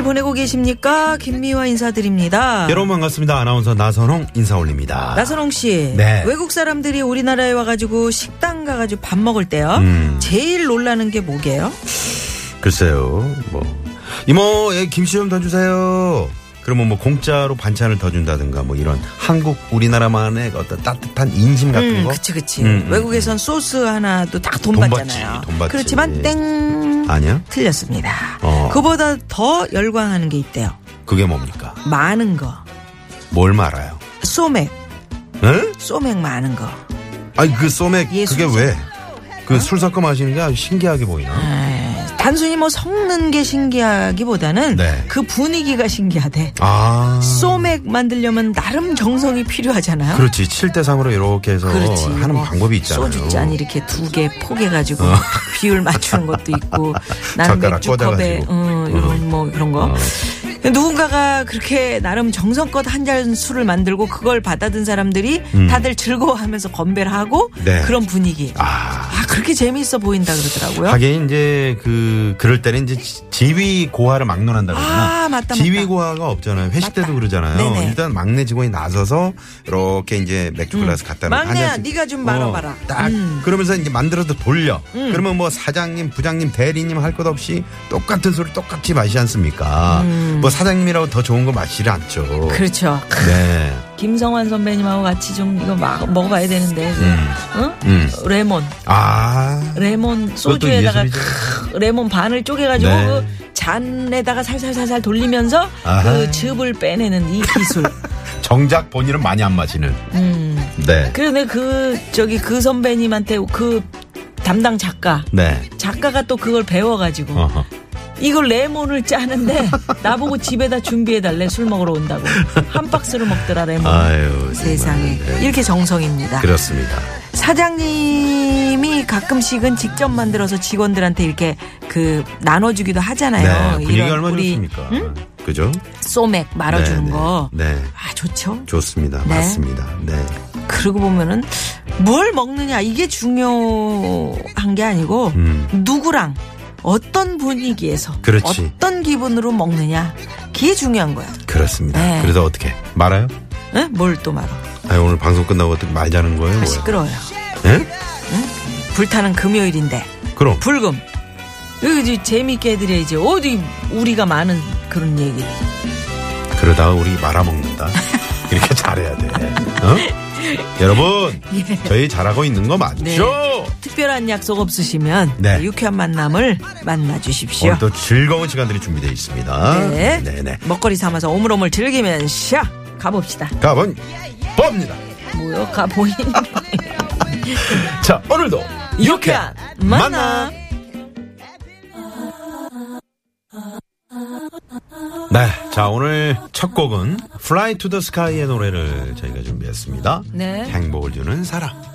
금요일 보내고 계십니까? 김미화 인사드립니다. 여러분 반갑습니다 아나운서 나선홍 인사 올립니다 나선홍 씨, 네. 외국 사람들이 우리나라에 와가지고 식당 가가지고 밥 먹을 때요. 음. 제일 놀라는 게 뭐게요? 글쎄요 뭐 이모 예, 김치 좀 더 주세요 그러면 뭐 공짜로 반찬을 더 준다든가 뭐 이런 한국 우리나라만의 어떤 따뜻한 인심 같은 음, 거 그치 그치. 음, 음, 외국에선 소스 하나도 다돈돈 받잖아요. 돈 받지. 그렇지만 땡 아니야 틀렸습니다. 어. 그보다 더 열광하는 게 있대요. 그게 뭡니까 많은 거, 뭘 말아요 소맥, 에? 소맥 많은 거. 아니 그 소맥 그게 예술이죠. 왜그 술 섞어 마시는 게 아주 신기하게 보이나 에이, 단순히 뭐 섞는 게 신기하기보다는 네. 그 분위기가 신기하대. 아 소맥 만들려면 나름 정성이 필요하잖아요. 그렇지 7대 3으로 이렇게 해서 그렇지. 하는 뭐 방법이 있잖아요 어. 소주잔 이렇게 두 개 포개가지고 비율 맞추는 것도 있고 나는 맥주 컵에. 어, 이런 뭐 그런 거. 어. 누군가가 그렇게 나름 정성껏 한 잔 술을 만들고 그걸 받아든 사람들이 다들 즐거워하면서 건배를 하고 음. 네. 그런 분위기. 아아 그렇게 재미있어 보인다 그러더라고요. 하긴 이제 그 그럴 때는 이제 지- 지위 고하를 막론한다 그러나 아, 맞다, 지위. 고하가 없잖아요. 회식 맞다. 때도 그러잖아요. 네네. 일단 막내 직원이 나서서 이렇게 이제 맥주 글라스 갖다 놓고 막내야. 네가 좀 말아 봐라. 어, 딱 음. 그러면서 이제 만들어서 돌려. 그러면 뭐 사장님, 부장님, 대리님 할 것 없이 똑같은 술을 똑같이 마시지 않습니까? 뭐 사장님이라고 더 좋은 거 마시지 않죠. 음. 그렇죠. 네. 김성환 선배님하고 같이 좀 이거 막 먹어봐야 되는데. 어? 음. 레몬. 아. 레몬 소주에다가. 크, 레몬 반을 쪼개가지고 네. 그 잔에다가 살살살살 돌리면서 아하. 그 즙을 빼내는 이 기술. 정작 본인은 많이 안 마시는. 음. 네. 그런데 그 저기 그 선배님한테 그 담당 작가 네. 작가가 또 그걸 배워가지고 어허. 이걸 레몬을 짜는데 나보고 집에다 준비해달래 술 먹으러 온다고 한 박스를 먹더라 레몬. 아유. 정말. 세상에 네. 이렇게 정성입니다. 그렇습니다. 사장님이 가끔씩은 직접 만들어서 직원들한테 이렇게 그 나눠주기도 하잖아요. 네, 분위기 이런 얼마나 우리 좋습니까? 응? 그죠? 소맥 말아주는 네, 거. 네. 네. 아 좋죠. 좋습니다. 네. 맞습니다. 네. 그러고 보면은 뭘 먹느냐 이게 중요한 게 아니고 음. 누구랑 어떤 분위기에서 그렇지. 어떤 기분으로 먹느냐 그게 중요한 거야. 그렇습니다. 네. 그래서 어떻게 말아요? 뭘또 말아? 아니, 오늘 방송 끝나고 어떻게 말자는 거예요? 아? 시끄러워요. 예? 불타는 금요일인데 그럼 불금. 이거 이제 재밌게 해드려야지. 어디 우리가 많은 그런 얘기. 그러다가 우리 말아먹는다. 이렇게 잘해야 돼. 어? 여러분, 저희 잘하고 있는 거 맞죠? 예. 네. 특별한 약속 없으시면 네. 유쾌한 만남을 만나 주십시오. 오늘 또 즐거운 시간들이 준비되어 있습니다. 네. 네네. 먹거리 삼아서 오물오물 즐기면서 가봅시다. 가본 봅니다. 뭐요? 가보인. 자, 오늘도 유쾌한 만남. 네. 자, 오늘 첫 곡은 Fly to the Sky의 노래를 저희가 준비했습니다. 네. 행복을 주는 사람.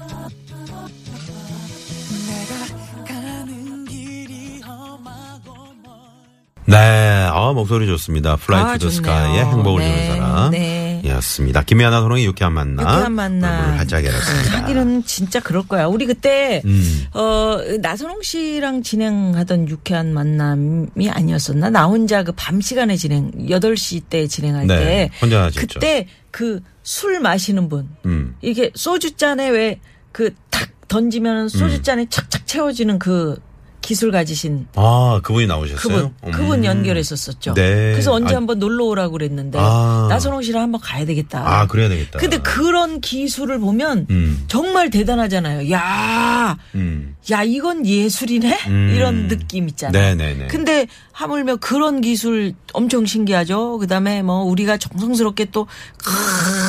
네, 아, 목소리 좋습니다. Fly 아, to the 좋네요. Sky의 행복을 네, 주는 사람. 네. 였습니다. 김미아나 소롱의 유쾌한 만남. 유쾌한 만남. 오늘 활짝 열었습니다. 하기는 진짜 그럴 거야. 우리 그때 음. 어 나선홍 씨랑 진행하던 유쾌한 만남이 아니었었나? 나 혼자 그 밤 시간에 진행 8시 때 진행할 네, 때 혼자 하셨죠. 그때 그 술 마시는 분 음. 이게 소주잔에 왜 그 탁 던지면 소주잔에 착착 채워지는 그 기술 가지신 아, 그분이 나오셨어요? 그분 음. 그분 연결했었었죠. 네. 그래서 언제 아. 한번 놀러 오라고 그랬는데 아. 나선홍 씨랑 한번 가야 되겠다. 아, 그래야 되겠다. 근데 그런 기술을 보면 음. 정말 대단하잖아요. 야, 음. 야 이건 예술이네 음. 이런 느낌 있잖아요. 네네네. 근데 하물며 그런 기술 엄청 신기하죠. 그다음에 뭐 우리가 정성스럽게 또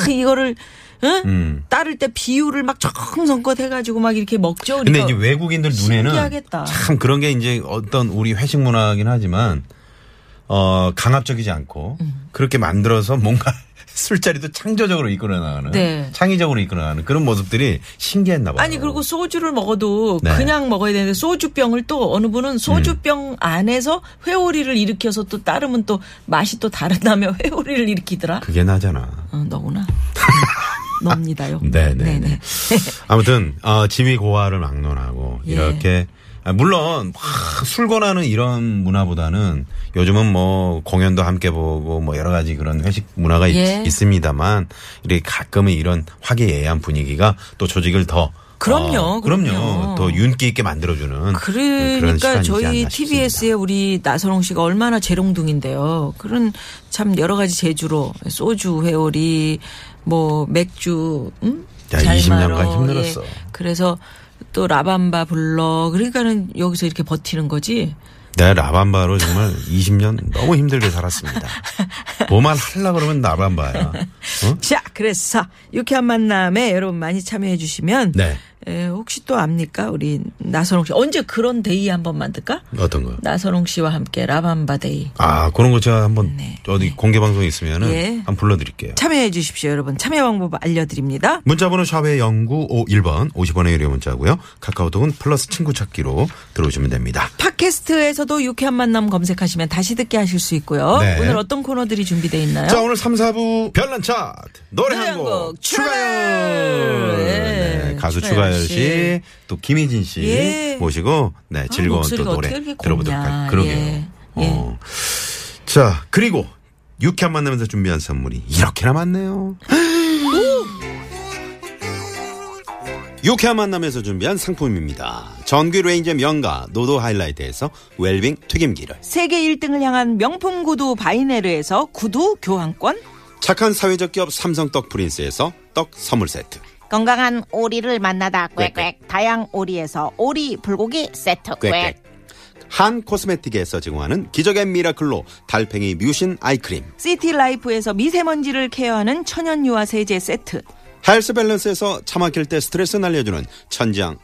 크, 이거를 응? 음. 따를 때 비율을 막 정성껏 해가지고 막 이렇게 먹죠. 근데 이제 외국인들 눈에는 신기하겠다. 참 그런 게 이제 어떤 우리 회식 문화긴 하지만 어 강압적이지 않고 음. 그렇게 만들어서 뭔가 술자리도 창조적으로 이끌어 나가는 네. 창의적으로 이끌어 나가는 그런 모습들이 신기했나 봐요. 아니 그리고 소주를 먹어도 네. 그냥 먹어야 되는데 소주병을 또 어느 분은 소주병 안에서 회오리를 일으켜서 또 따르면 또 맛이 또 다르다며 회오리를 일으키더라. 그게 나잖아. 어, 너구나. 놉니다요. 네네. 아무튼 어, 지위 고하를 막론하고 예. 이렇게 아, 물론 막술 권하는 이런 문화보다는 요즘은 뭐 공연도 함께 보고 뭐 여러 가지 그런 회식 문화가 예. 있, 습니다만 이렇게 가끔은 이런 화기애애한 분위기가 또 조직을 더 그럼요, 어, 그럼요. 그럼요. 더 윤기 있게 만들어주는 그러니까 저희 싶습니다. 우리 나선홍 씨가 얼마나 재롱둥인데요. 그런 참 여러 가지 제주로 소주, 회오리, 뭐 맥주, 음? 야, 잘 20 년간 말어. 힘들었어. 예. 그래서 또 라밤바 불러. 그러니까는 여기서 이렇게 버티는 거지. 네, 라밤바로 정말 20년 너무 힘들게 살았습니다. 뭐만 하려 그러면 라밤바야. 어? 자, 그래서 유쾌한 만남에 여러분 많이 참여해 주시면 네. 에, 혹시 또 압니까? 우리 나선홍 씨 언제 그런 day 한번 만들까? 어떤 거? 나선홍 씨와 함께 라밤바 day. 아, 그런 거 제가 한번 네. 어디 공개 방송에 있으면은 예. 한번 불러 드릴게요. 참여해 주십시오, 여러분. 참여 방법 알려 드립니다. 문자 번호 샵의 0951번 50원의 유료 문자고요. 카카오톡은 플러스 친구 찾기로 들어오시면 됩니다. 팟캐스트에서도 유쾌한 만남 검색하시면 다시 듣게 하실 수 있고요. 네. 오늘 어떤 코너들이 준비되어 있나요? 자, 오늘 3, 4부 별난 차트 노래 노래 한한곡곡 추가열. 추가열. 네, 예, 가수 추가열 추가열 씨. 씨, 또 김희진 씨 예. 모시고 네, 즐거운 또 목소리가 노래 들어보도록. 할게요. 그러게요. 예. 예. 어. 자, 그리고 유쾌한 만남에서 준비한 선물이 이렇게나 많네요. 유쾌한 만남에서 준비한 상품입니다. 전기 레인저 명가 노도 하이라이트에서 웰빙 튀김기를 세계 1등을 향한 명품 구두 바이네르에서 구두 교환권, 착한 사회적 기업 삼성 떡 프린스에서 떡 선물 세트 건강한 오리를 만나다. 꽥꽥 다양 오리에서 오리 불고기 세트. 꽥꽥 꽥 한 코스메틱에서 제공하는 기적의 미라클로 달팽이 뮤신 아이크림. 시티 라이프에서 미세먼지를 케어하는 천연 유화 세제 세트, 헬스 밸런스에서 차 막힐 때 스트레스 날려주는 천지향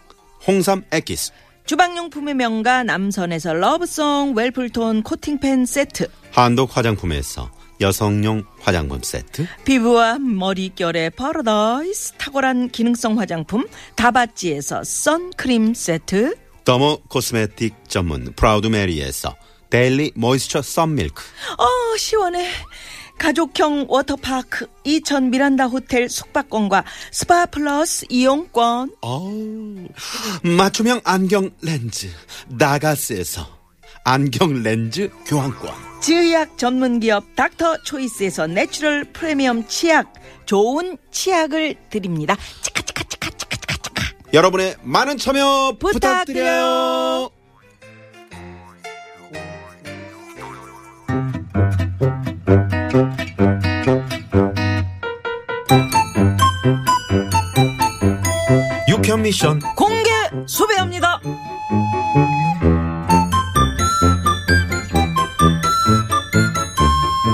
홍삼 액기스. 주방용품의 명가 남선에서 러브송 웰플톤 코팅팬 세트, 한독 화장품에서 여성용 화장품 세트. 피부와 머릿결의 파라다이스 탁월한 기능성 화장품 다바찌에서 선크림 세트, 더모 코스메틱 전문 프라우드 메리에서 Daily Moisture Sun Milk. 어 시원해. 가족형 워터파크 이천 미란다 호텔 숙박권과 스파 플러스 이용권. 어우, 맞춤형 안경 렌즈 나가스에서 안경 렌즈 교환권 치의학 전문 기업 닥터 초이스에서 내추럴 프리미엄 치약 좋은 치약을 드립니다. 치카 치카 치카 치카 치카 치카. 여러분의 많은 참여 부탁드려요. 부탁드려요. 미션 공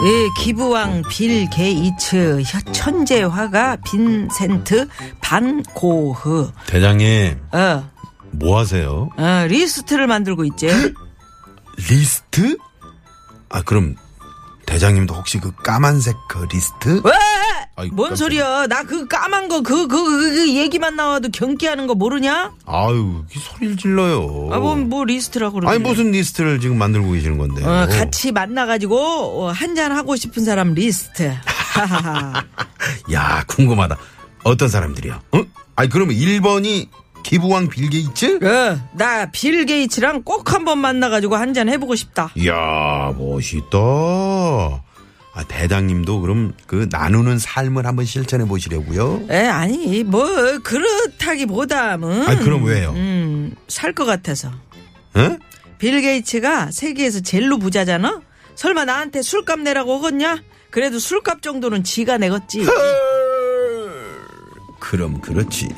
예, 기부왕 빌 게이츠 혀- 천재 화가 빈센트 반 고흐 대장님 어, 뭐 하세요? 어, 리스트를 만들고 있지. 리스트? 아 그럼 대장님도 혹시 그 까만색 그 리스트? 왜? 아이, 뭔 깜짝이야. 소리야? 나 그 까만 거그그 그 얘기만 나와도 경기하는 거 모르냐? 아유 이 소리를 질러요. 아, 뭐, 뭐 리스트라고 그러지? 아니 무슨 리스트를 지금 만들고 계시는 건데요? 어, 같이 만나가지고 어, 한잔 하고 싶은 사람 리스트. 하하하. 야 궁금하다. 어떤 사람들이야? 어? 아니 그러면 1번이 기부왕 빌 게이츠? 어, 나 빌 게이츠랑 꼭 한번 만나가지고 한잔 해보고 싶다. 이야 멋있다. 아 대장님도 그럼 그 나누는 삶을 한번 실천해 보시려고요? 에 아니 뭐 그렇다기보다는. 아니 그럼 왜요? 음, 살 것 같아서. 어? 빌 게이츠가 세계에서 제일로 부자잖아. 설마 나한테 술값 내라고 하겠냐? 그래도 술값 정도는 지가 내겠지. 그럼 그렇지.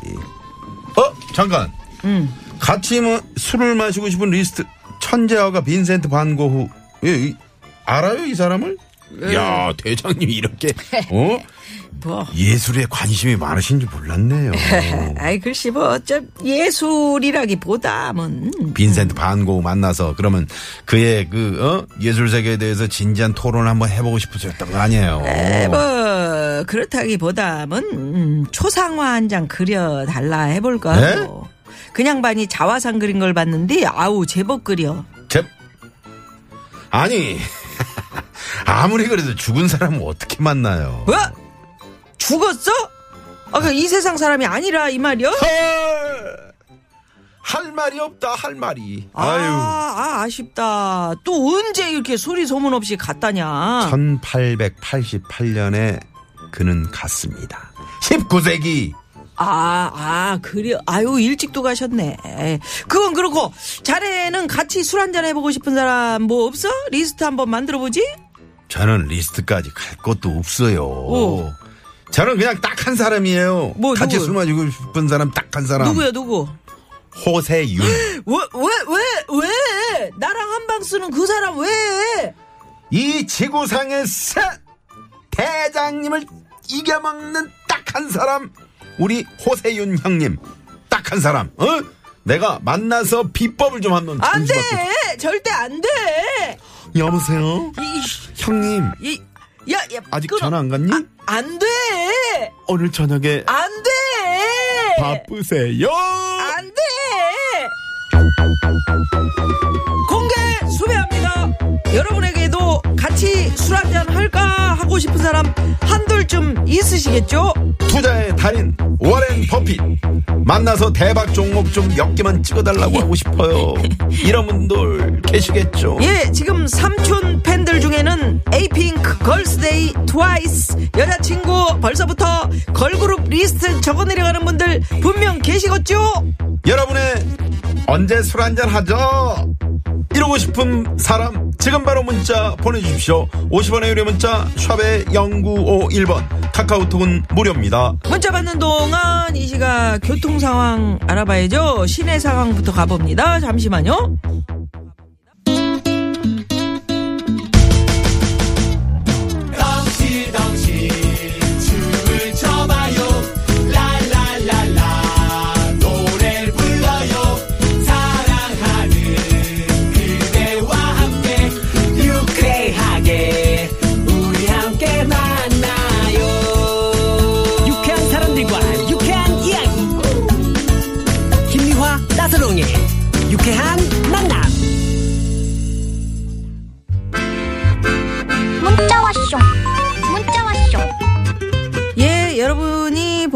어 잠깐. 음. 같이 뭐 술을 마시고 싶은 리스트 천재화가 빈센트 반 고흐. 예, 이- 알아요 이 사람을? 야, 대장님이 이렇게, 어? 뭐. 예술에 관심이 많으신 줄 몰랐네요. 아이 글씨 뭐 어쩜 예술이라기보다 뭐 음. 빈센트 반고 만나서 그러면 그의 그, 어? 예술 세계에 대해서 진지한 토론을 한번 해보고 싶으셨던 거 아니에요? 에, 뭐 그렇다기보다는 음, 초상화 한 장 그려 달라 해볼까 네? 뭐. 그냥 반이 자화상 그린 걸 봤는데 아우 제법 그려 제... 아니, 아무리 그래도 죽은 사람은 어떻게 만나요? 뭐? 죽었어? 아까 이 세상 사람이 아니라 이 말이야? 헐! 할 말이 없다, 할 말이. 아, 아유. 아, 아쉽다. 또 언제 이렇게 소리 소문 없이 갔다냐? 1888년에 그는 갔습니다. 19세기. 아, 아, 그래. 아유, 일찍도 가셨네. 그건 그렇고, 자네는 같이 술 한잔 해보고 싶은 사람 뭐 없어? 리스트 한번 만들어보지? 저는 리스트까지 갈 것도 없어요. 오. 저는 그냥 딱 한 사람이에요. 뭐, 같이 누구? 술 마시고 싶은 사람 딱 한 사람. 누구야, 누구? 호세윤. 왜, 왜, 왜, 왜? 나랑 한 방 쓰는 그 사람 왜? 이 지구상에서 대장님을 이겨먹는 딱 한 사람. 우리 호세윤 형님. 딱 한 사람. 어? 내가 만나서 비법을 좀 한번 안 돼! 전수받고. 절대 안 돼! 여보세요? 이, 형님. 이, 야, 야. 아직 끊어. 전화 안 갔니? 아, 안 돼! 오늘 저녁에 안 돼! 바쁘세요? 안 돼! 공개 수배합니다. 여러분에게도 같이 술 한잔 할까 하고 싶은 사람 한둘쯤 있으시겠죠? 투자의 달인 워렌 버핏 만나서 대박 종목 좀 몇 개만 찍어달라고 하고 싶어요. 이런 분들 계시겠죠? 예, 지금 삼촌 팬들 중에는 에이핑크, 걸스데이, 트와이스, 여자친구 벌써부터 걸그룹 리스트 적어 내려가는 분들 분명 계시겠죠? 여러분의 언제 술 한잔 하죠? 이러고 싶은 사람 지금 바로 문자 보내주십시오. 50원의 유료 문자 샵의 0951번 카카오톡은 무료입니다. 문자 받는 동안 이 시각 교통 상황 알아봐야죠. 시내 상황부터 가봅니다. 잠시만요.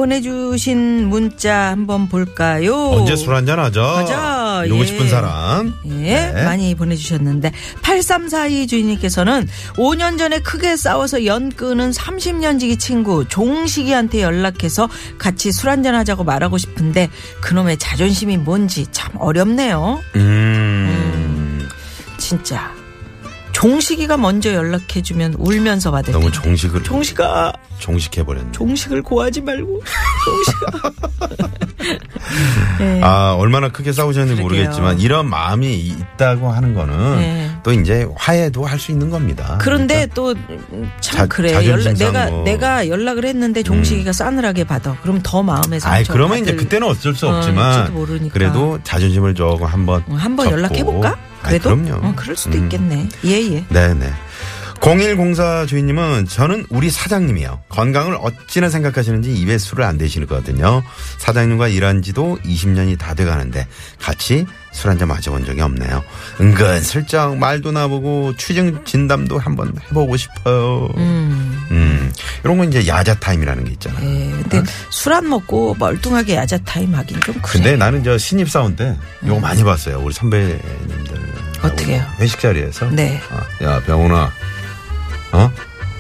보내주신 문자 한번 볼까요? 언제 술 한잔 하죠? 하자, 이러고 예. 싶은 사람. 예, 네. 많이 보내주셨는데 8342 주인님께서는 5년 전에 크게 싸워서 연 끄는 30년 지기 친구 종식이한테 연락해서 같이 술 한잔 하자고 말하고 싶은데 그놈의 자존심이 뭔지 참 어렵네요. 음. 진짜 종식이가 먼저 연락해주면 울면서 받을 너무. 종식을 종식아 종식해버렸네. 종식을 고하지 말고 종식아 네. 아, 얼마나 크게 싸우셨는지 그러게요. 모르겠지만 이런 마음이 있다고 하는 거는 네. 또 이제 화해도 할 수 있는 겁니다. 그런데 그러니까 또참 자- 그래 연락, 내가 상하고. 내가 연락을 했는데 종식이가 싸늘하게 받아 그럼 더 마음에 상처 아이 그러면 이제 그때는 어쩔 수 어, 없지만 모르니까. 그래도 자존심을 조금 한번 어, 한번. 연락해 볼까? 그래도 그럼요. 어, 그럴 수도 음. 있겠네. 예 예. 네네. 0104 주인님은 저는 우리 사장님이요. 건강을 어찌나 생각하시는지 입에 술을 안 대시거든요. 사장님과 일한 지도 20년이 다 돼가는데 같이 술 한잔 마셔본 적이 없네요. 은근 슬쩍 말도 놔보고 취중 진담도 한번 해보고 싶어요. 음. 이런 건 이제 야자 타임이라는 게 있잖아요. 예, 근데 술 안 먹고 멀뚱하게 야자 타임 하긴 좀 그래. 근데 나는 저 신입 사원 때 요거 많이 봤어요. 우리 선배님들. 어떻게요? 회식 자리에서. 네. 어, 야, 병훈아. 어?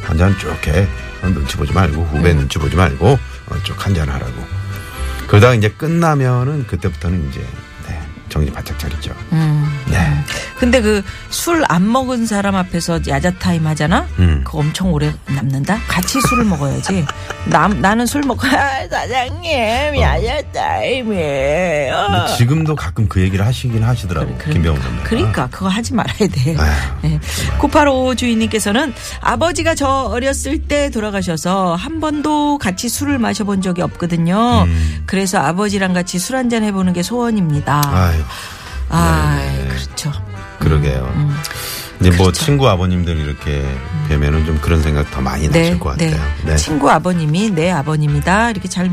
한잔 쭉 해. 어, 눈치 보지 말고, 후배 음. 눈치 보지 말고, 어, 쭉 한잔 하라고. 그러다가 이제 끝나면은 그때부터는 이제, 네, 정신 바짝 차리죠. 음. 네. 근데 그 술 안 먹은 사람 앞에서 야자타임 하잖아? 음. 그거 엄청 오래 남는다? 같이 술을 먹어야지. 남, 나는 술 먹고, 아, 사장님, 야자타임이에요. 근데 지금도 가끔 그 얘기를 하시긴 하시더라고. 김병훈 선배. 그러니까 그거 하지 말아야 돼. 네. 9855 주인님께서는 아버지가 저 어렸을 때 돌아가셔서 한 번도 같이 술을 마셔본 적이 없거든요. 그래서 아버지랑 같이 술 한잔 해보는 게 소원입니다. 음. 아유, 아, 네. 그렇죠. 그러게요. 이제 뭐 그렇죠. 친구 아버님들 이렇게 뵈면은 좀 그런 생각 더 많이 나실 것 같아요. 네. 친구 아버님이 내 아버님이다 이렇게 잘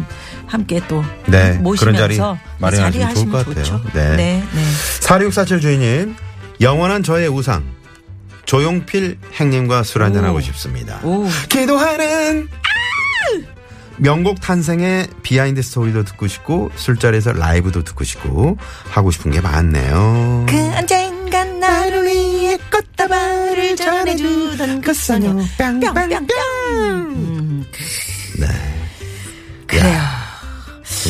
함께 또 네, 모시면서 그런 자리 마련하시면 좋을 것 같아요. 좋죠. 네. 네, 네. 4647 주인님, 영원한 저의 우상. 조용필 행님과 술 한잔하고 오. 싶습니다. 오. 기도하는 명곡 탄생의 비하인드 스토리도 듣고 싶고 술자리에서 라이브도 듣고 싶고 하고 싶은 게 많네요. 그 언젠간 나를 위해 꽃다발을 전해주던 그 소녀 뿅뿅뿅 음, 네. 그래요.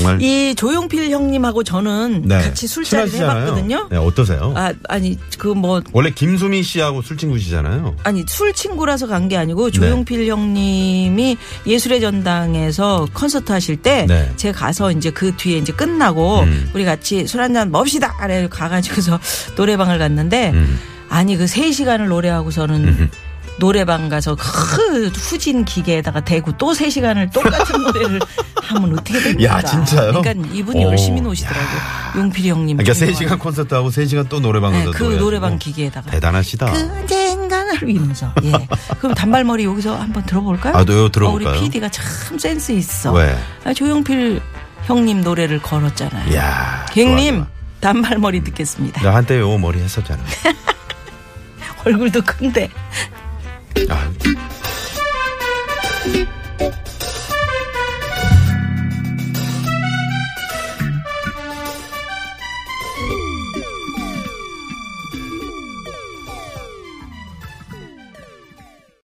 정말 이 조용필 형님하고 저는 네. 같이 술자리를 친하시잖아요. 해봤거든요. 네, 어떠세요? 아 아니 그 뭐 원래 김수미 씨하고 술 친구시잖아요. 아니 술 친구라서 간 게 아니고 네. 조용필 형님이 예술의 전당에서 콘서트 하실 때 네. 제가 가서 이제 그 뒤에 이제 끝나고 음. 우리 같이 술 한잔 멉시다 아래 가가지고서 노래방을 갔는데 음. 아니 그세 시간을 노래하고서는 노래방 가서 그 후진 기계에다가 대고 또세 시간을 똑같은 노래를 하면 어떻게 됩니까? 야, 진짜요? 그러니까 이분이 오, 열심히 노시더라고요. 용필이 형님. 그러니까 정말. 3시간 콘서트 하고 3시간 또 노래방 네, 가서 그. 노래방 기계에다가. 대단하시다. 그 언젠가를 이러면서 예. 그럼 단발머리 여기서 한번 들어볼까요? 아, 네, 어, 들어볼까요? 우리 PD가 참 센스 있어. 왜? 아, 조용필 형님 노래를 걸었잖아요. 이야. 형님 좋아, 단발머리 듣겠습니다. 나 한때 요 머리 했었잖아. 얼굴도 큰데 아.